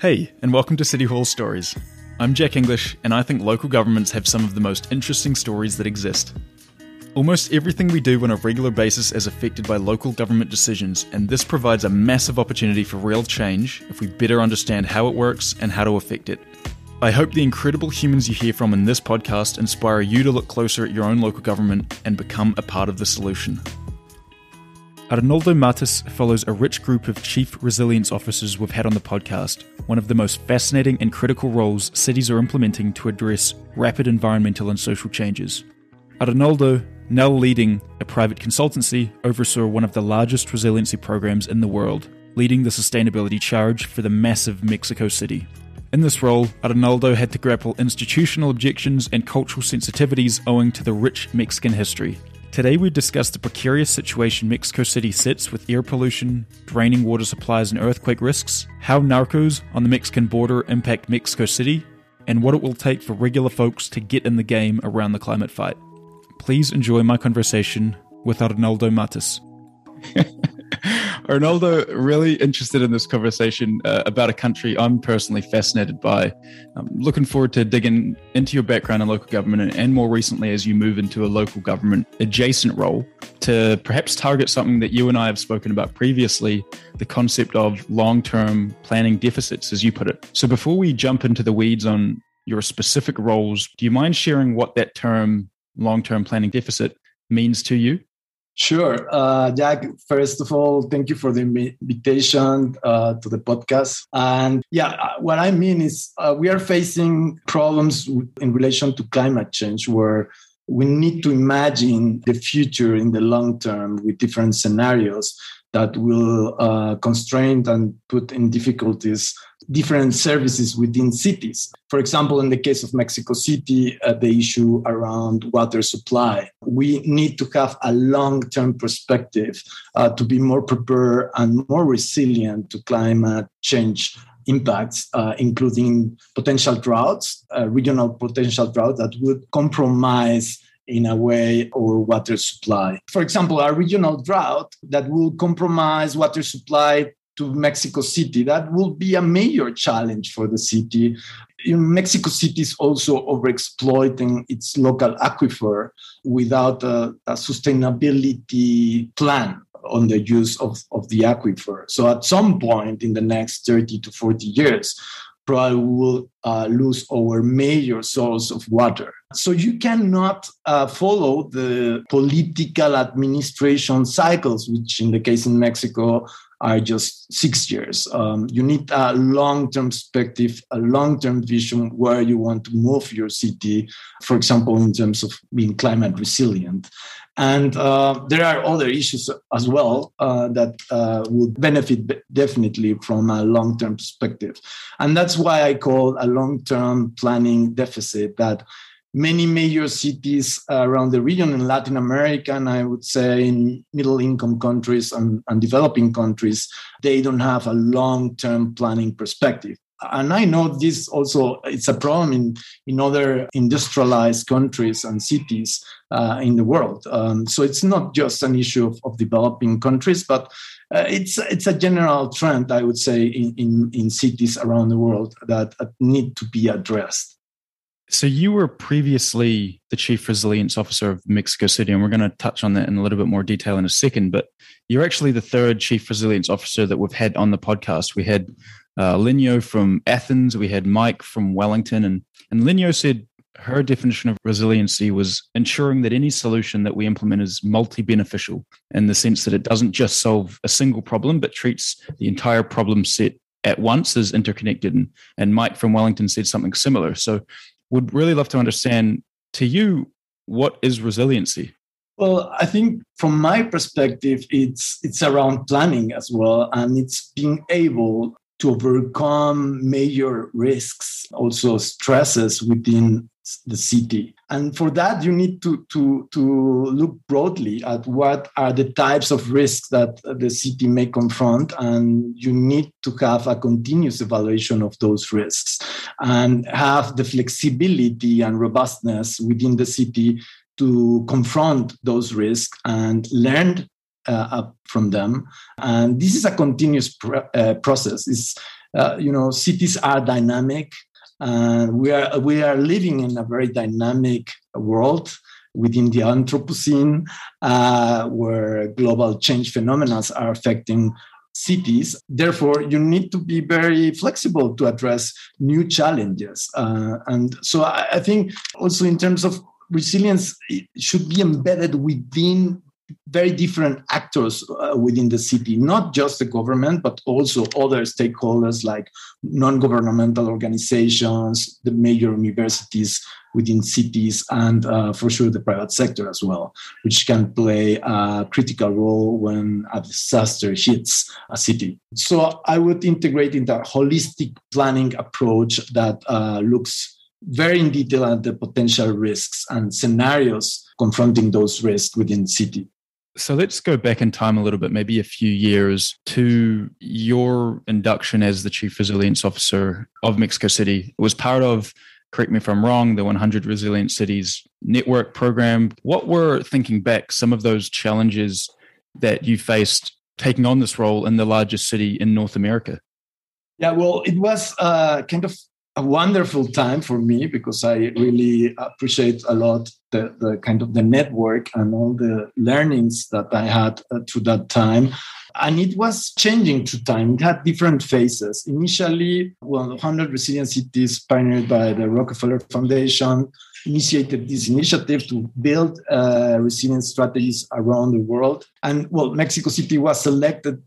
Hey, and welcome to City Hall Stories. I'm Jack English, and I think local governments have some of the most interesting stories that exist. Almost everything we do on a regular basis is affected by local government decisions, and this provides a massive opportunity for real change if we better understand how it works and how to affect it. I hope the incredible humans you hear from in this podcast inspire you to look closer at your own local government and become a part of the solution. Arnoldo Matus follows a rich group of chief resilience officers we've had on the podcast, one of the most fascinating and critical roles cities are implementing to address rapid environmental and social changes. Arnoldo, now leading a private consultancy, oversaw one of the largest resiliency programs in the world, leading the sustainability charge for the massive Mexico City. In this role, Arnoldo had to grapple institutional objections and cultural sensitivities owing to the rich Mexican history, Today we discuss the precarious situation Mexico City sits with air pollution, draining water supplies, and earthquake risks, how narcos on the Mexican border impact Mexico City, and what it will take for regular folks to get in the game around the climate fight. Please enjoy my conversation with Arnoldo Matus. Arnoldo, really interested in this conversation uh, about a country I'm personally fascinated by. I'm looking forward to digging into your background in local government and, more recently as you move into a local government adjacent role to perhaps target something that you and I have spoken about previously the concept of long term planning deficits, as you put it. So before we jump into the weeds on your specific roles, do you mind sharing what that term long term planning deficit means to you? Sure. Uh, Jack, first of all, thank you for the invitation uh, to the podcast. And yeah, uh, what I mean is uh, we are facing problems in relation to climate change where we need to imagine the future in the long term with different scenarios that will uh, constrain and put in difficulties different services within cities. For example, in the case of Mexico City, uh, the issue around water supply. We need to have a long term perspective uh, to be more prepared and more resilient to climate change impacts, uh, including potential droughts, uh, regional potential drought that would compromise in a way our water supply. For example, a regional drought that will compromise water supply to Mexico City. That will be a major challenge for the city. In Mexico City is also overexploiting its local aquifer without a, a sustainability plan on the use of, of the aquifer. So at some point in the next 30 to 40 years, probably will uh, lose our major source of water. So you cannot uh, follow the political administration cycles, which in the case in Mexico are just six years. Um, you need a long-term perspective, a long-term vision where you want to move your city, for example, in terms of being climate resilient. And uh, there are other issues as well uh, that uh, would benefit definitely from a long term perspective. And that's why I call a long term planning deficit that many major cities around the region in Latin America, and I would say in middle income countries and, and developing countries, they don't have a long term planning perspective and I know this also it's a problem in in other industrialized countries and cities uh, in the world. Um, so it's not just an issue of, of developing countries, but uh, it's it's a general trend I would say in, in in cities around the world that need to be addressed. So you were previously the chief resilience officer of Mexico City, and we're going to touch on that in a little bit more detail in a second. But you're actually the third chief resilience officer that we've had on the podcast. We had uh, Lenio from Athens, we had Mike from Wellington, and and Lenio said her definition of resiliency was ensuring that any solution that we implement is multi beneficial in the sense that it doesn't just solve a single problem, but treats the entire problem set at once as interconnected. And, and Mike from Wellington said something similar. So would really love to understand to you what is resiliency? Well, I think from my perspective, it's it's around planning as well, and it's being able to overcome major risks, also stresses within the city. And for that, you need to, to, to look broadly at what are the types of risks that the city may confront. And you need to have a continuous evaluation of those risks and have the flexibility and robustness within the city to confront those risks and learn uh, from them. And this is a continuous pr- uh, process. It's, uh, you know, cities are dynamic, and we are we are living in a very dynamic world within the Anthropocene, uh, where global change phenomena are affecting cities. Therefore, you need to be very flexible to address new challenges. Uh, and so I, I think also in terms of resilience, it should be embedded within very different actors uh, within the city, not just the government, but also other stakeholders like non governmental organizations, the major universities within cities, and uh, for sure the private sector as well, which can play a critical role when a disaster hits a city. So I would integrate in that holistic planning approach that uh, looks very in detail at the potential risks and scenarios confronting those risks within the city. So let's go back in time a little bit, maybe a few years to your induction as the Chief Resilience Officer of Mexico City. It was part of, correct me if I'm wrong, the 100 Resilient Cities Network program. What were, thinking back, some of those challenges that you faced taking on this role in the largest city in North America? Yeah, well, it was uh, kind of a wonderful time for me because I really appreciate a lot the, the kind of the network and all the learnings that I had uh, through that time. And it was changing to time. It had different phases. Initially, well, 100 Resilient Cities, pioneered by the Rockefeller Foundation, initiated this initiative to build uh, resilience strategies around the world. And well, Mexico City was selected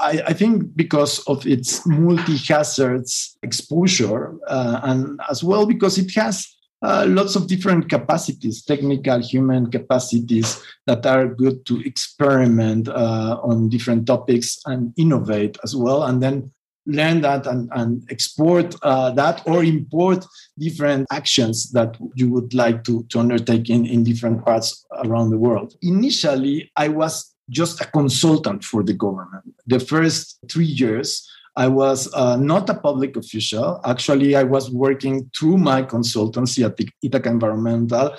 I, I, think because of its multi-hazards exposure, uh, and as well because it has uh, lots of different capacities, technical, human capacities that are good to experiment uh, on different topics and innovate as well, and then learn that and, and export uh, that or import different actions that you would like to, to undertake in, in different parts around the world. Initially, I was just a consultant for the government. The first three years, I was uh, not a public official. Actually, I was working through my consultancy at Ithaca Environmental,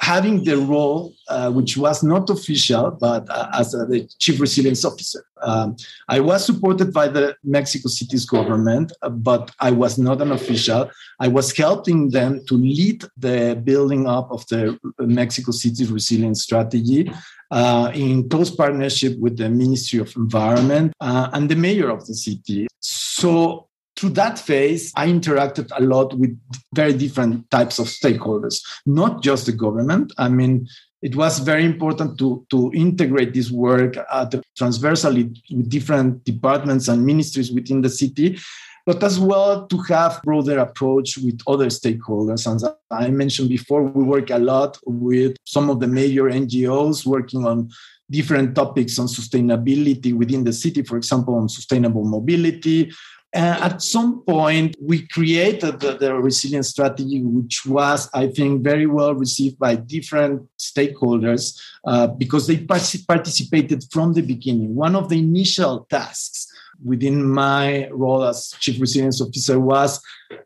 having the role, uh, which was not official, but uh, as the chief resilience officer. Um, I was supported by the Mexico City's government, uh, but I was not an official. I was helping them to lead the building up of the Mexico City's resilience strategy uh, in close partnership with the Ministry of Environment uh, and the mayor of the city. So through that phase, I interacted a lot with very different types of stakeholders, not just the government. I mean, it was very important to, to integrate this work uh, transversally with different departments and ministries within the city but as well to have broader approach with other stakeholders. As I mentioned before, we work a lot with some of the major NGOs working on different topics on sustainability within the city, for example, on sustainable mobility. Uh, at some point, we created the, the, resilience strategy, which was, I think, very well received by different stakeholders uh, because they participated from the beginning. One of the initial tasks within my role as chief resilience officer was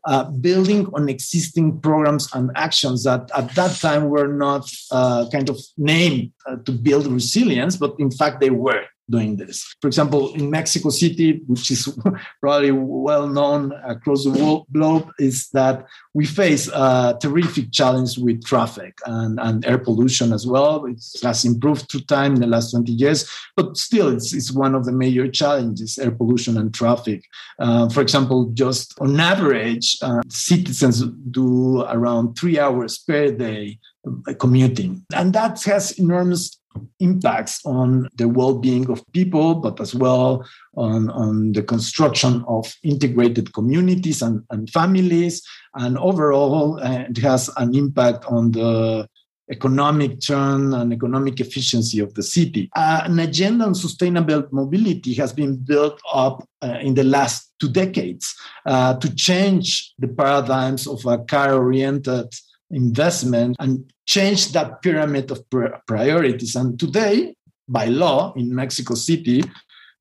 uh, building on existing programs and actions that at that time were not uh, kind of named uh, to build resilience, but in fact they were doing this. For example, in Mexico City, which is probably well known across the globe, is that we face a terrific challenge with traffic and, and air pollution as well. It has improved through time in the last 20 years, but still it's, it's one of the major challenges, air pollution and traffic. Uh, for example, just on average, uh, citizens do around three hours per day uh, commuting. And that has enormous impacts on the well-being of people, but as well on, on the construction of integrated communities and, and families. And overall, uh, it has an impact on the economic turn and economic efficiency of the city. Uh, an agenda on sustainable mobility has been built up uh, in the last two decades uh, to change the paradigms of a car-oriented investment and change that pyramid of priorities. And today, by law in Mexico City,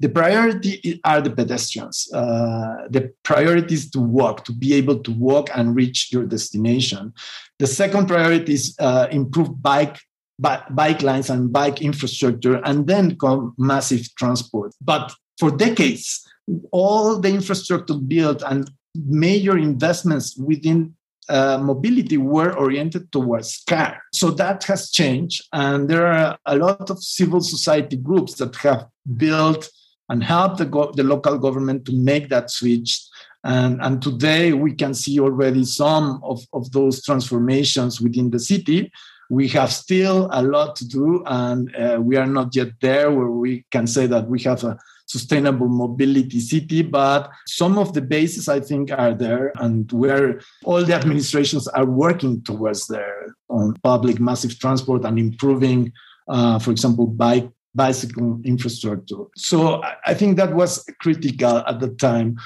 the priority are the pedestrians. Uh, the priority is to walk, to be able to walk and reach your destination. The second priority is uh, improve bike bike lines and bike infrastructure, and then come massive transport. But for decades, all the infrastructure built and major investments within uh, mobility were oriented towards car. So that has changed. And there are a lot of civil society groups that have built and helped the, go- the local government to make that switch. And, and today we can see already some of, of those transformations within the city. We have still a lot to do, and uh, we are not yet there where we can say that we have a sustainable mobility city, but some of the bases I think are there and where all the administrations are working towards there on public massive transport and improving, uh, for example, bike bicycle infrastructure. So I think that was critical at the time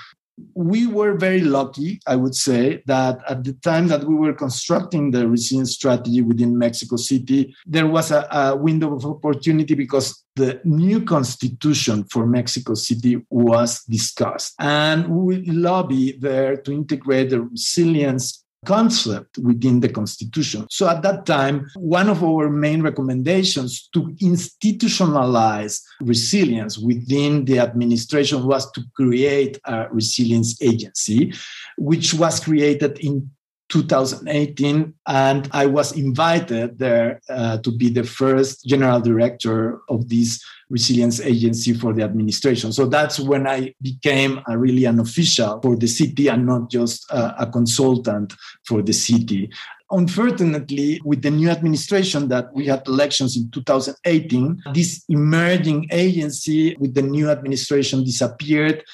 we were very lucky, I would say, that at the time that we were constructing the resilience strategy within Mexico City, there was a, a, window of opportunity because the new constitution for Mexico City was discussed. And we lobbied there to integrate the resilience concept within the constitution. So at that time, one of our main recommendations to institutionalize resilience within the administration was to create a resilience agency, which was created in 2018, and I was invited there uh, to be the first general director of this resilience agency for the administration. So that's when I became a, really an official for the city and not just a, a consultant for the city. Unfortunately, with the new administration that we had elections in 2018, this emerging agency with the new administration disappeared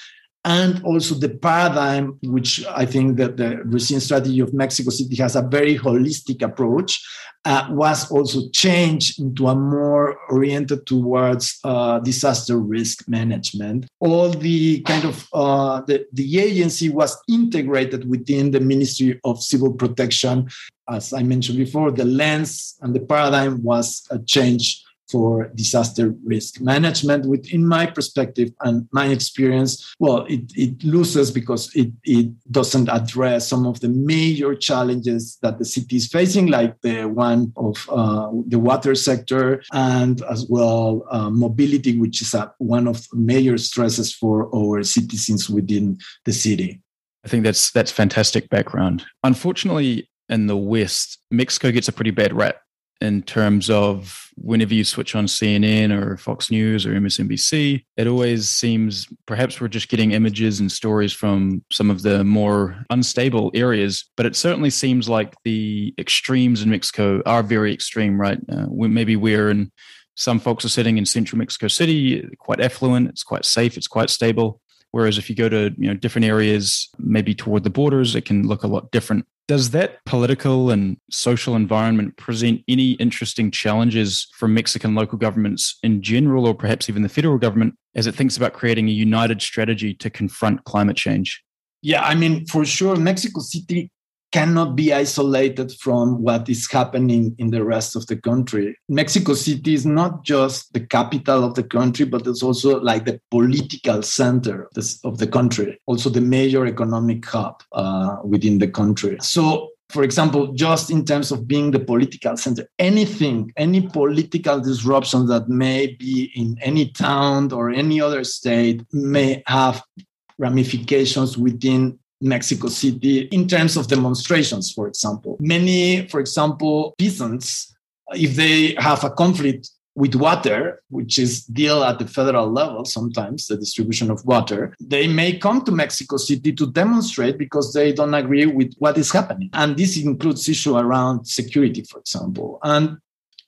and also the paradigm, which I think that the resilience strategy of Mexico City has a very holistic approach, uh, was also changed into a more oriented towards uh, disaster risk management. All the kind of uh, the, the agency was integrated within the Ministry of Civil Protection. As I mentioned before, the lens and the paradigm was a change for disaster risk management, which, in my perspective and my experience, well, it, it loses because it, it doesn't address some of the major challenges that the city is facing, like the one of uh, the water sector and as well uh, mobility, which is a, one of the major stresses for our citizens within the city. I think that's that's fantastic background. Unfortunately, in the West, Mexico gets a pretty bad rap in terms of whenever you switch on CNN or Fox News or MSNBC, it always seems perhaps we're just getting images and stories from some of the more unstable areas, but it certainly seems like the extremes in Mexico are very extreme, right? Uh, maybe we're in some folks are sitting in central Mexico City, quite affluent, it's quite safe, it's quite stable. Whereas if you go to you know different areas, maybe toward the borders, it can look a lot different. Does that political and social environment present any interesting challenges for Mexican local governments in general, or perhaps even the federal government, as it thinks about creating a united strategy to confront climate change? Yeah, I mean, for sure, Mexico City cannot be isolated from what is happening in the rest of the country. Mexico City is not just the capital of the country, but it's also like the political center of the country, also the major economic hub uh, within the country. So for example, just in terms of being the political center, anything, any political disruption that may be in any town or any other state may have ramifications within Mexico City in terms of demonstrations, for example. Many, for example, peasants, if they have a conflict with water, which is deal at the federal level sometimes, the distribution of water, they may come to Mexico City to demonstrate because they don't agree with what is happening. And this includes issue around security, for example. And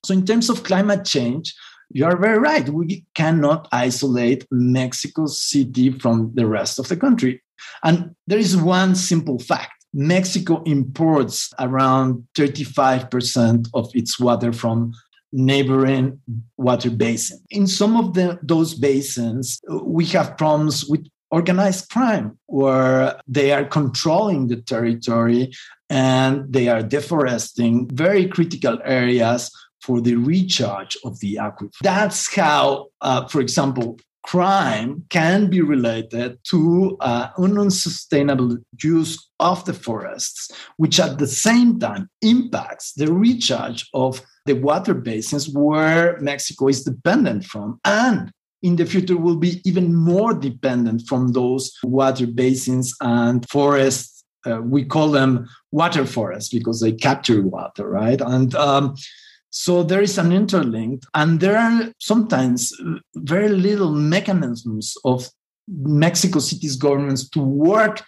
so in terms of climate change, you are very right. We cannot isolate Mexico City from the rest of the country. And there is one simple fact Mexico imports around 35% of its water from neighboring water basins. In some of the, those basins, we have problems with organized crime where they are controlling the territory and they are deforesting very critical areas for the recharge of the aquifer. That's how, uh, for example, crime can be related to uh, an unsustainable use of the forests, which at the same time impacts the recharge of the water basins where Mexico is dependent from and in the future will be even more dependent from those water basins and forests. Uh, we call them water forests because they capture water, right? And um, so there is an interlink, and there are sometimes very little mechanisms of Mexico City's governments to work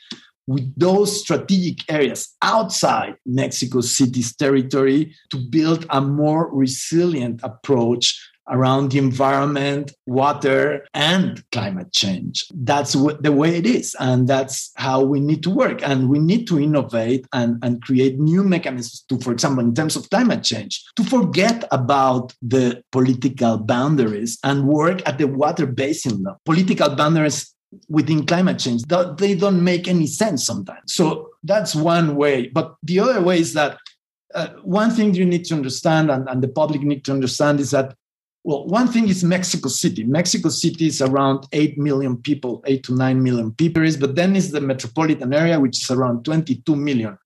with those strategic areas outside Mexico City's territory to build a more resilient approach around the environment, water, and climate change. That's the way it is. And that's how we need to work. And we need to innovate and, and create new mechanisms to, for example, in terms of climate change, to forget about the political boundaries and work at the water basin level. Political boundaries within climate change they don't make any sense sometimes so that's one way but the other way is that uh, one thing you need to understand and, and the public need to understand is that well one thing is mexico city. Mexico city is around 8 million people 8 to 9 million people but then is the metropolitan area which is around 22 million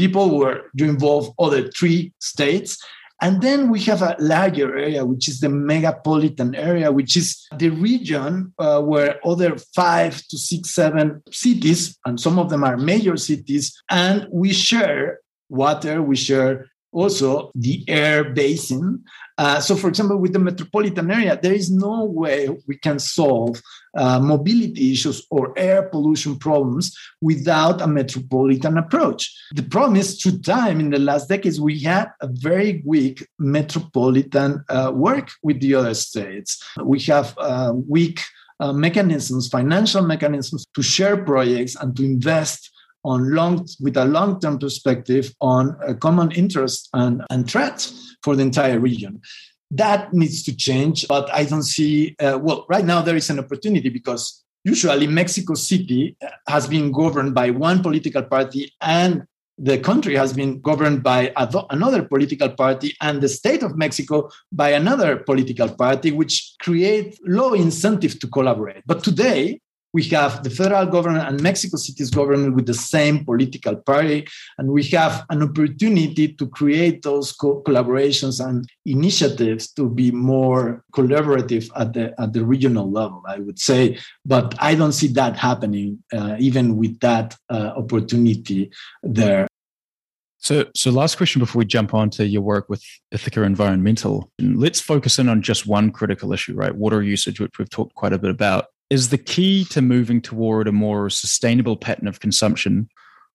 people where you involve other three states. And then we have a larger area, which is the megapolitan area, which is the region uh, where other five to six, seven cities, and some of them are major cities, and we share water, we share also the air basin. Uh, so, for example, with the metropolitan area, there is no way we can solve uh, mobility issues or air pollution problems without a metropolitan approach. The problem is, through time, in the last decades, we had a very weak metropolitan uh, work with the other states. We have uh, weak uh, mechanisms, financial mechanisms to share projects and to invest on long with a long-term perspective on a common interest and, and threats for the entire region. That needs to change but i don't see uh, well right now there is an opportunity because usually mexico city has been governed by one political party and the country has been governed by another political party and the state of mexico by another political party which create low incentive to collaborate. But today we have the federal government and Mexico City's government with the same political party. And we have an opportunity to create those co- collaborations and initiatives to be more collaborative at the, at the regional level, I would say. But I don't see that happening, uh, even with that uh, opportunity there. So, so last question before we jump on to your work with Ithaca Environmental. Let's focus in on just one critical issue, right? Water usage, which we've talked quite a bit about is the key to moving toward a more sustainable pattern of consumption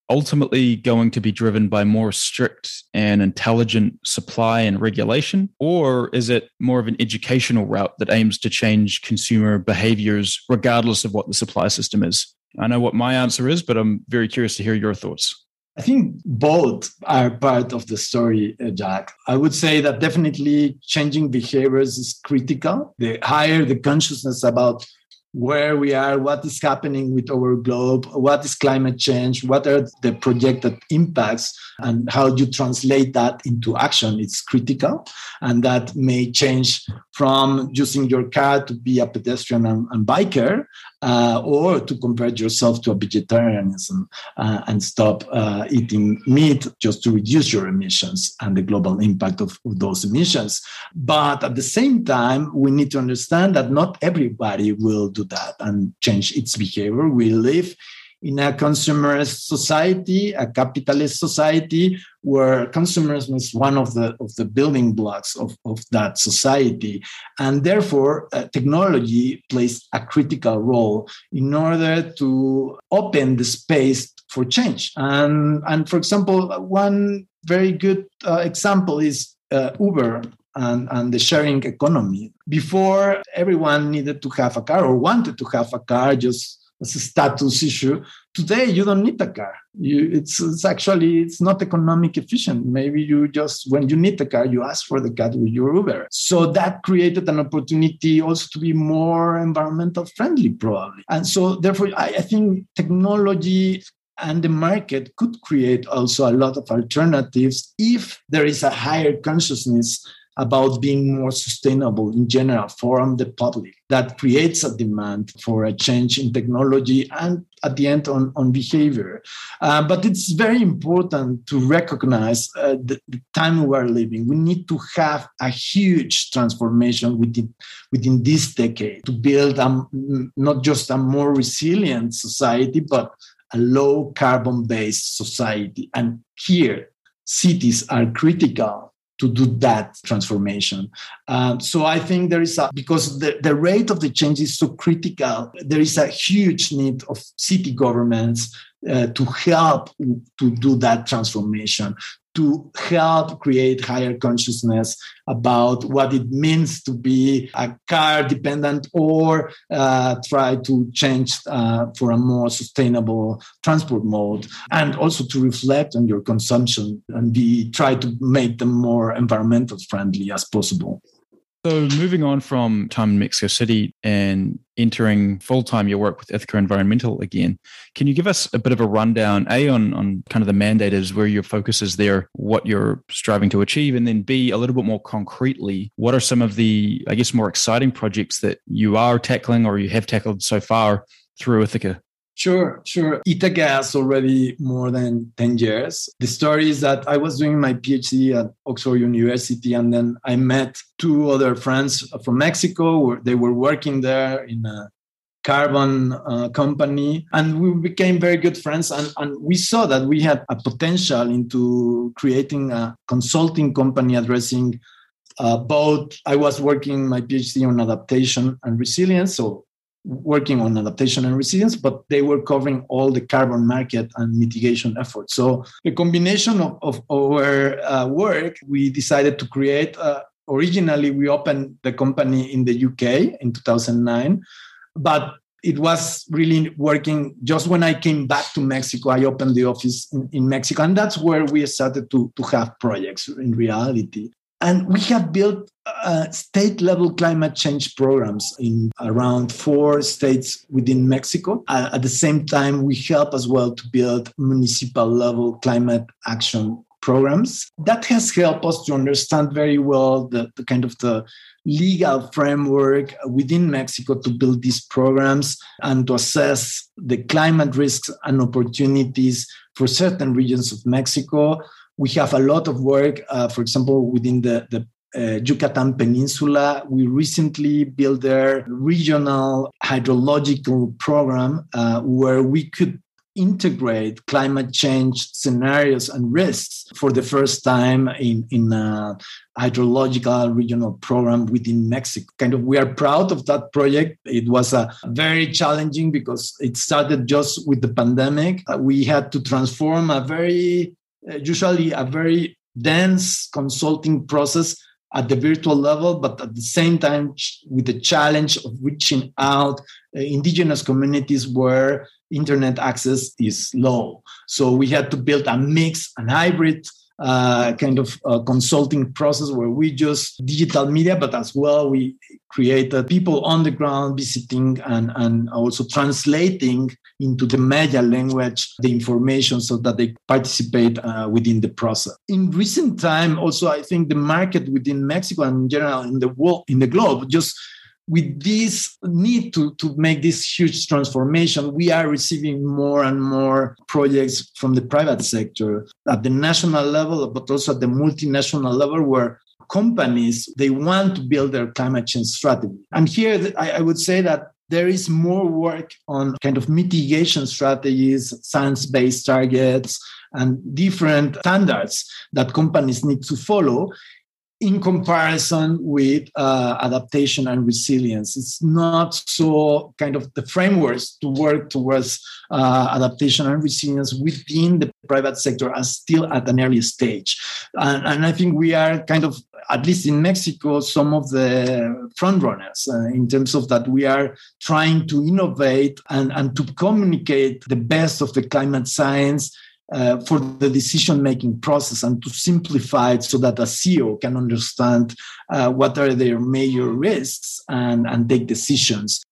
ultimately going to be driven by more strict and intelligent supply and regulation? Or is it more of an educational route that aims to change consumer behaviors regardless of what the supply system is? I know what my answer is, but I'm very curious to hear your thoughts. I think both are part of the story, uh, Jack. I would say that definitely changing behaviors is critical. The higher the consciousness about where we are, what is happening with our globe, what is climate change, what are the projected impacts, and how you translate that into action. It's critical. And that may change from using your car to be a pedestrian and, and biker uh, or to convert yourself to a vegetarianism uh, and stop uh, eating meat just to reduce your emissions and the global impact of, of, those emissions. But at the same time, we need to understand that not everybody will do that and change its behavior. We live in a consumerist society, a capitalist society, where consumerism is one of the of the building blocks of, of that society, and therefore uh, technology plays a critical role in order to open the space for change. And and for example, one very good uh, example is uh, Uber and, and the sharing economy. Before, everyone needed to have a car or wanted to have a car just as a status issue. Today, you don't need a car. You, it's, it's actually it's not economic efficient. Maybe you just when you need a car, you ask for the car with your Uber. So that created an opportunity also to be more environmental friendly, probably. And so therefore, I, I think technology and the market could create also a lot of alternatives if there is a higher consciousness about being more sustainable in general from the public. That creates a demand for a change in technology and at the end on, on behavior. Uh, but it's very important to recognize uh, the, the, time we are living. We need to have a huge transformation within, within this decade to build a, not just a more resilient society, but a low carbon based society. And here, cities are critical to do that transformation. Um, so I think there is a, because the, the rate of the change is so critical, there is a huge need of city governments uh, to help to do that transformation, to help create higher consciousness about what it means to be a car dependent or uh, try to change uh, for a more sustainable transport mode and also to reflect on your consumption and be try to make them more environmental friendly as possible. So, moving on from time in Mexico City and entering full time your work with Ithaca Environmental again, can you give us a bit of a rundown, A, on, on kind of the mandate is where your focus is there, what you're striving to achieve, and then B, a little bit more concretely, what are some of the, I guess, more exciting projects that you are tackling or you have tackled so far through Ithaca? Sure, sure. Ithaca has already more than 10 years. The story is that I was doing my PhD at Oxford University, and then I met two other friends from Mexico. They were working there in a carbon uh, company and we became very good friends and, and we saw that we had a potential into creating a consulting company addressing uh, both i was working my phd on adaptation and resilience so working on adaptation and resilience, but they were covering all the carbon market and mitigation efforts. So the combination of, of our uh, work, we decided to create. Uh, originally, we opened the company in the UK in 2009, but it was really working just when I came back to Mexico. I opened the office in, in Mexico, and that's where we started to, to have projects in reality. And we have built uh, state level climate change programs in around four states within Mexico. Uh, at the same time, we help as well to build municipal level climate action programs. That has helped us to understand very well the, the kind of the legal framework within Mexico to build these programs and to assess the climate risks and opportunities for certain regions of Mexico we have a lot of work, uh, for example, within the, the uh, Yucatan Peninsula. We recently built their regional hydrological program uh, where we could integrate climate change scenarios and risks for the first time in, in a hydrological regional program within Mexico. Kind of, we are proud of that project. It was a very challenging because it started just with the pandemic. Uh, we had to transform a very uh, usually a very dense consulting process at the virtual level, but at the same time with the challenge of reaching out uh, indigenous communities where internet access is low. So we had to build a mix, and hybrid uh, kind of consulting process where we just digital media, but as well we created people on the ground visiting and, and also translating into the Maya language the information so that they participate uh, within the process. In recent time, also I think the market within Mexico and in general in the world in the globe just with this need to, to make this huge transformation, we are receiving more and more projects from the private sector at the national level, but also at the multinational level, where companies they want to build their climate change strategy. And here, I, I would say that there is more work on kind of mitigation strategies, science-based targets, and different standards that companies need to follow in comparison with uh, adaptation and resilience. It's not so kind of the frameworks to work towards uh, adaptation and resilience within the private sector are still at an early stage. And, and I think we are kind of, at least in Mexico, some of the front runners uh, in terms of that we are trying to innovate and, and to communicate the best of the climate science uh, for the decision making process and to simplify it so that a CEO can understand uh, what are their major risks and, and take decisions.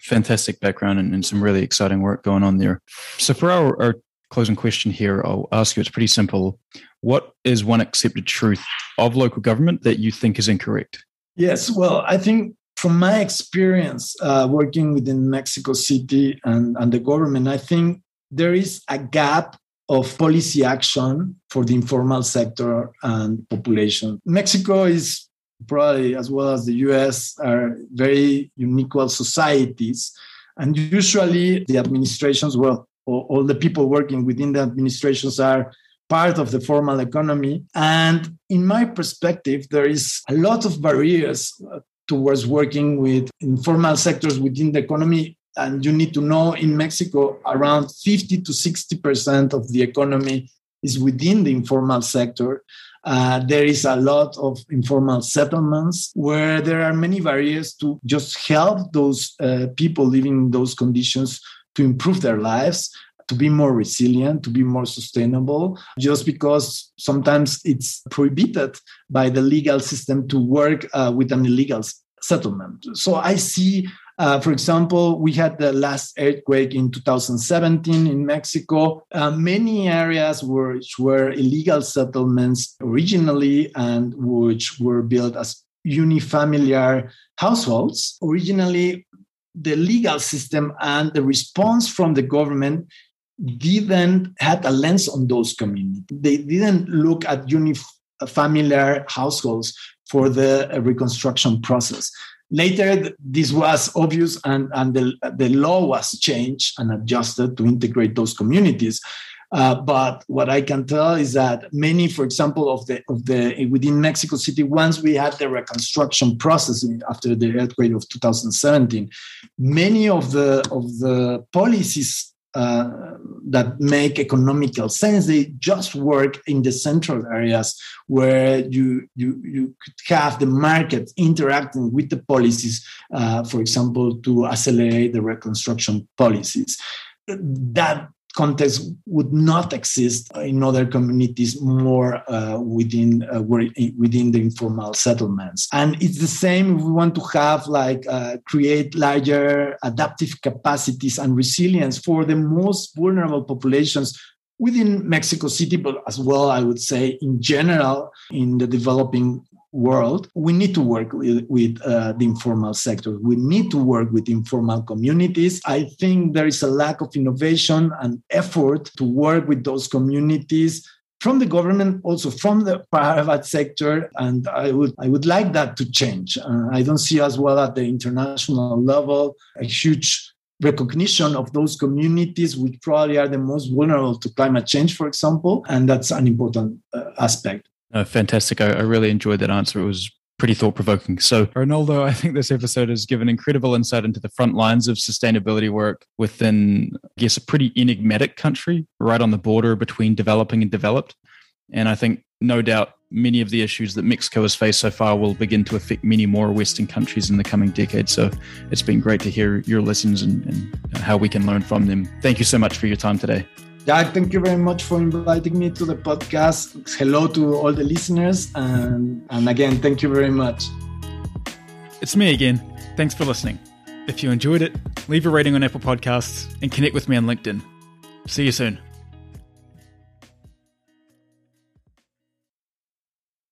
Fantastic background and, and, some really exciting work going on there. So, for our, our closing question here. I'll ask you. It's pretty simple. What is one accepted truth of local government that you think is incorrect? Yes. Well, I think from my experience uh, working within Mexico City and, and the government, I think there is a gap of policy action for the informal sector and population. Mexico is probably, as well as the US, are very unequal societies. And usually the administrations, well, all the people working within the administrations are part of the formal economy. And in my perspective, there is a lot of barriers towards working with informal sectors within the economy. And you need to know in Mexico, around 50 to 60% of the economy is within the informal sector. Uh, there is a lot of informal settlements where there are many barriers to just help those uh, people living in those conditions to improve their lives to be more resilient, to be more sustainable, just because sometimes it's prohibited by the legal system to work uh, with an illegal settlement. So I see, uh, for example, we had the last earthquake in 2017 in Mexico. Uh, many areas which were illegal settlements originally and which were built as unifamiliar households. Originally, the legal system and the response from the government didn't had a lens on those communities. They didn't look at unifamiliar households for the reconstruction process. Later, this was obvious, and, and the, the law was changed and adjusted to integrate those communities. Uh, but what I can tell is that many, for example, of the of the within Mexico City, once we had the reconstruction process after the earthquake of 2017, many of the of the policies uh, that make economical sense. They just work in the central areas where you you you could have the market interacting with the policies, uh, for example, to accelerate the reconstruction policies. That context would not exist in other communities more uh, within uh, within the informal settlements. And it's the same if we want to have like uh, create larger adaptive capacities and resilience for the most vulnerable populations within Mexico City, but as well, I would say in general in the developing world, we need to work with, with uh, the informal sector. We need to work with informal communities. I think there is a lack of innovation and effort to work with those communities from the government, also from the private sector, and I would I would like that to change. Uh, I don't see as well at the international level a huge recognition of those communities which probably are the most vulnerable to climate change, for example, and that's an important uh, aspect. Oh, fantastic. I, I really enjoyed that answer. It was pretty thought provoking. So, Arnoldo, I think this episode has given incredible insight into the front lines of sustainability work within, I guess, a pretty enigmatic country right on the border between developing and developed. And I think, no doubt, many of the issues that Mexico has faced so far will begin to affect many more Western countries in the coming decades. So, it's been great to hear your lessons and, and how we can learn from them. Thank you so much for your time today. Jack, thank you very much for inviting me to the podcast. Hello to all the listeners. And, and again, thank you very much. It's me again. Thanks for listening. If you enjoyed it, leave a rating on Apple Podcasts and connect with me on LinkedIn. See you soon.